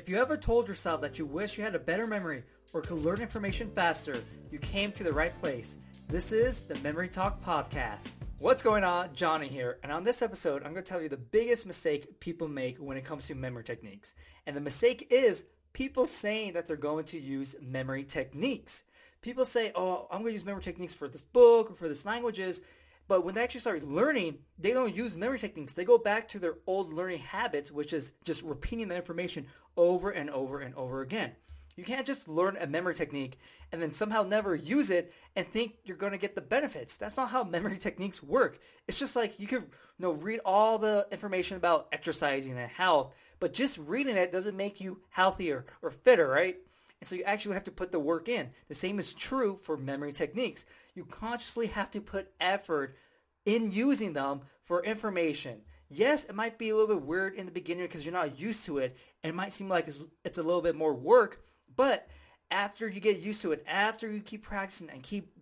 If you ever told yourself that you wish you had a better memory or could learn information faster, you came to the right place. This is the Memory Talk Podcast. What's going on? Johnny here. And on this episode, I'm going to tell you the biggest mistake people make when it comes to memory techniques. And the mistake is people saying that they're going to use memory techniques. People say, oh, I'm going to use memory techniques for this book or for this languages. But when they actually start learning, they don't use memory techniques. They go back to their old learning habits, which is just repeating the information over and over and over again. You can't just learn a memory technique and then somehow never use it and think you're going to get the benefits. That's not how memory techniques work. It's just like you could you know, read all the information about exercising and health, but just reading it doesn't make you healthier or fitter, right? And so you actually have to put the work in. The same is true for memory techniques you consciously have to put effort in using them for information. Yes, it might be a little bit weird in the beginning because you're not used to it. And it might seem like it's, it's a little bit more work. But after you get used to it, after you keep practicing and keep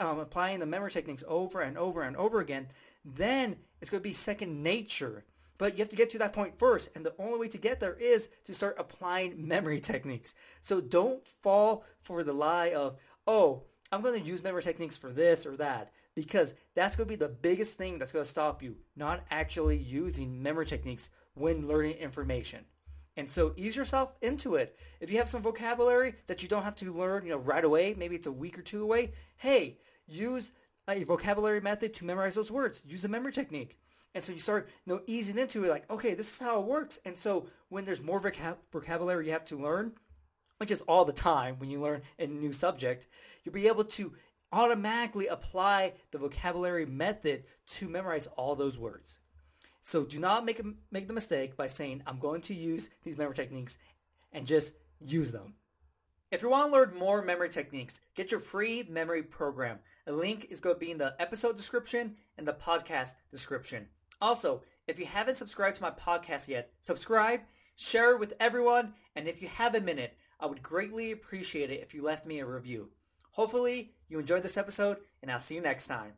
um, applying the memory techniques over and over and over again, then it's going to be second nature. But you have to get to that point first. And the only way to get there is to start applying memory techniques. So don't fall for the lie of, oh, I'm going to use memory techniques for this or that because that's going to be the biggest thing that's going to stop you not actually using memory techniques when learning information. And so ease yourself into it. If you have some vocabulary that you don't have to learn, you know, right away, maybe it's a week or two away, hey, use a vocabulary method to memorize those words. Use a memory technique. And so you start, you know, easing into it like, okay, this is how it works. And so when there's more vocab- vocabulary you have to learn, which is all the time when you learn a new subject, you'll be able to automatically apply the vocabulary method to memorize all those words. So do not make, make the mistake by saying, I'm going to use these memory techniques and just use them. If you want to learn more memory techniques, get your free memory program. A link is going to be in the episode description and the podcast description. Also, if you haven't subscribed to my podcast yet, subscribe, share it with everyone, and if you have a minute, I would greatly appreciate it if you left me a review. Hopefully, you enjoyed this episode, and I'll see you next time.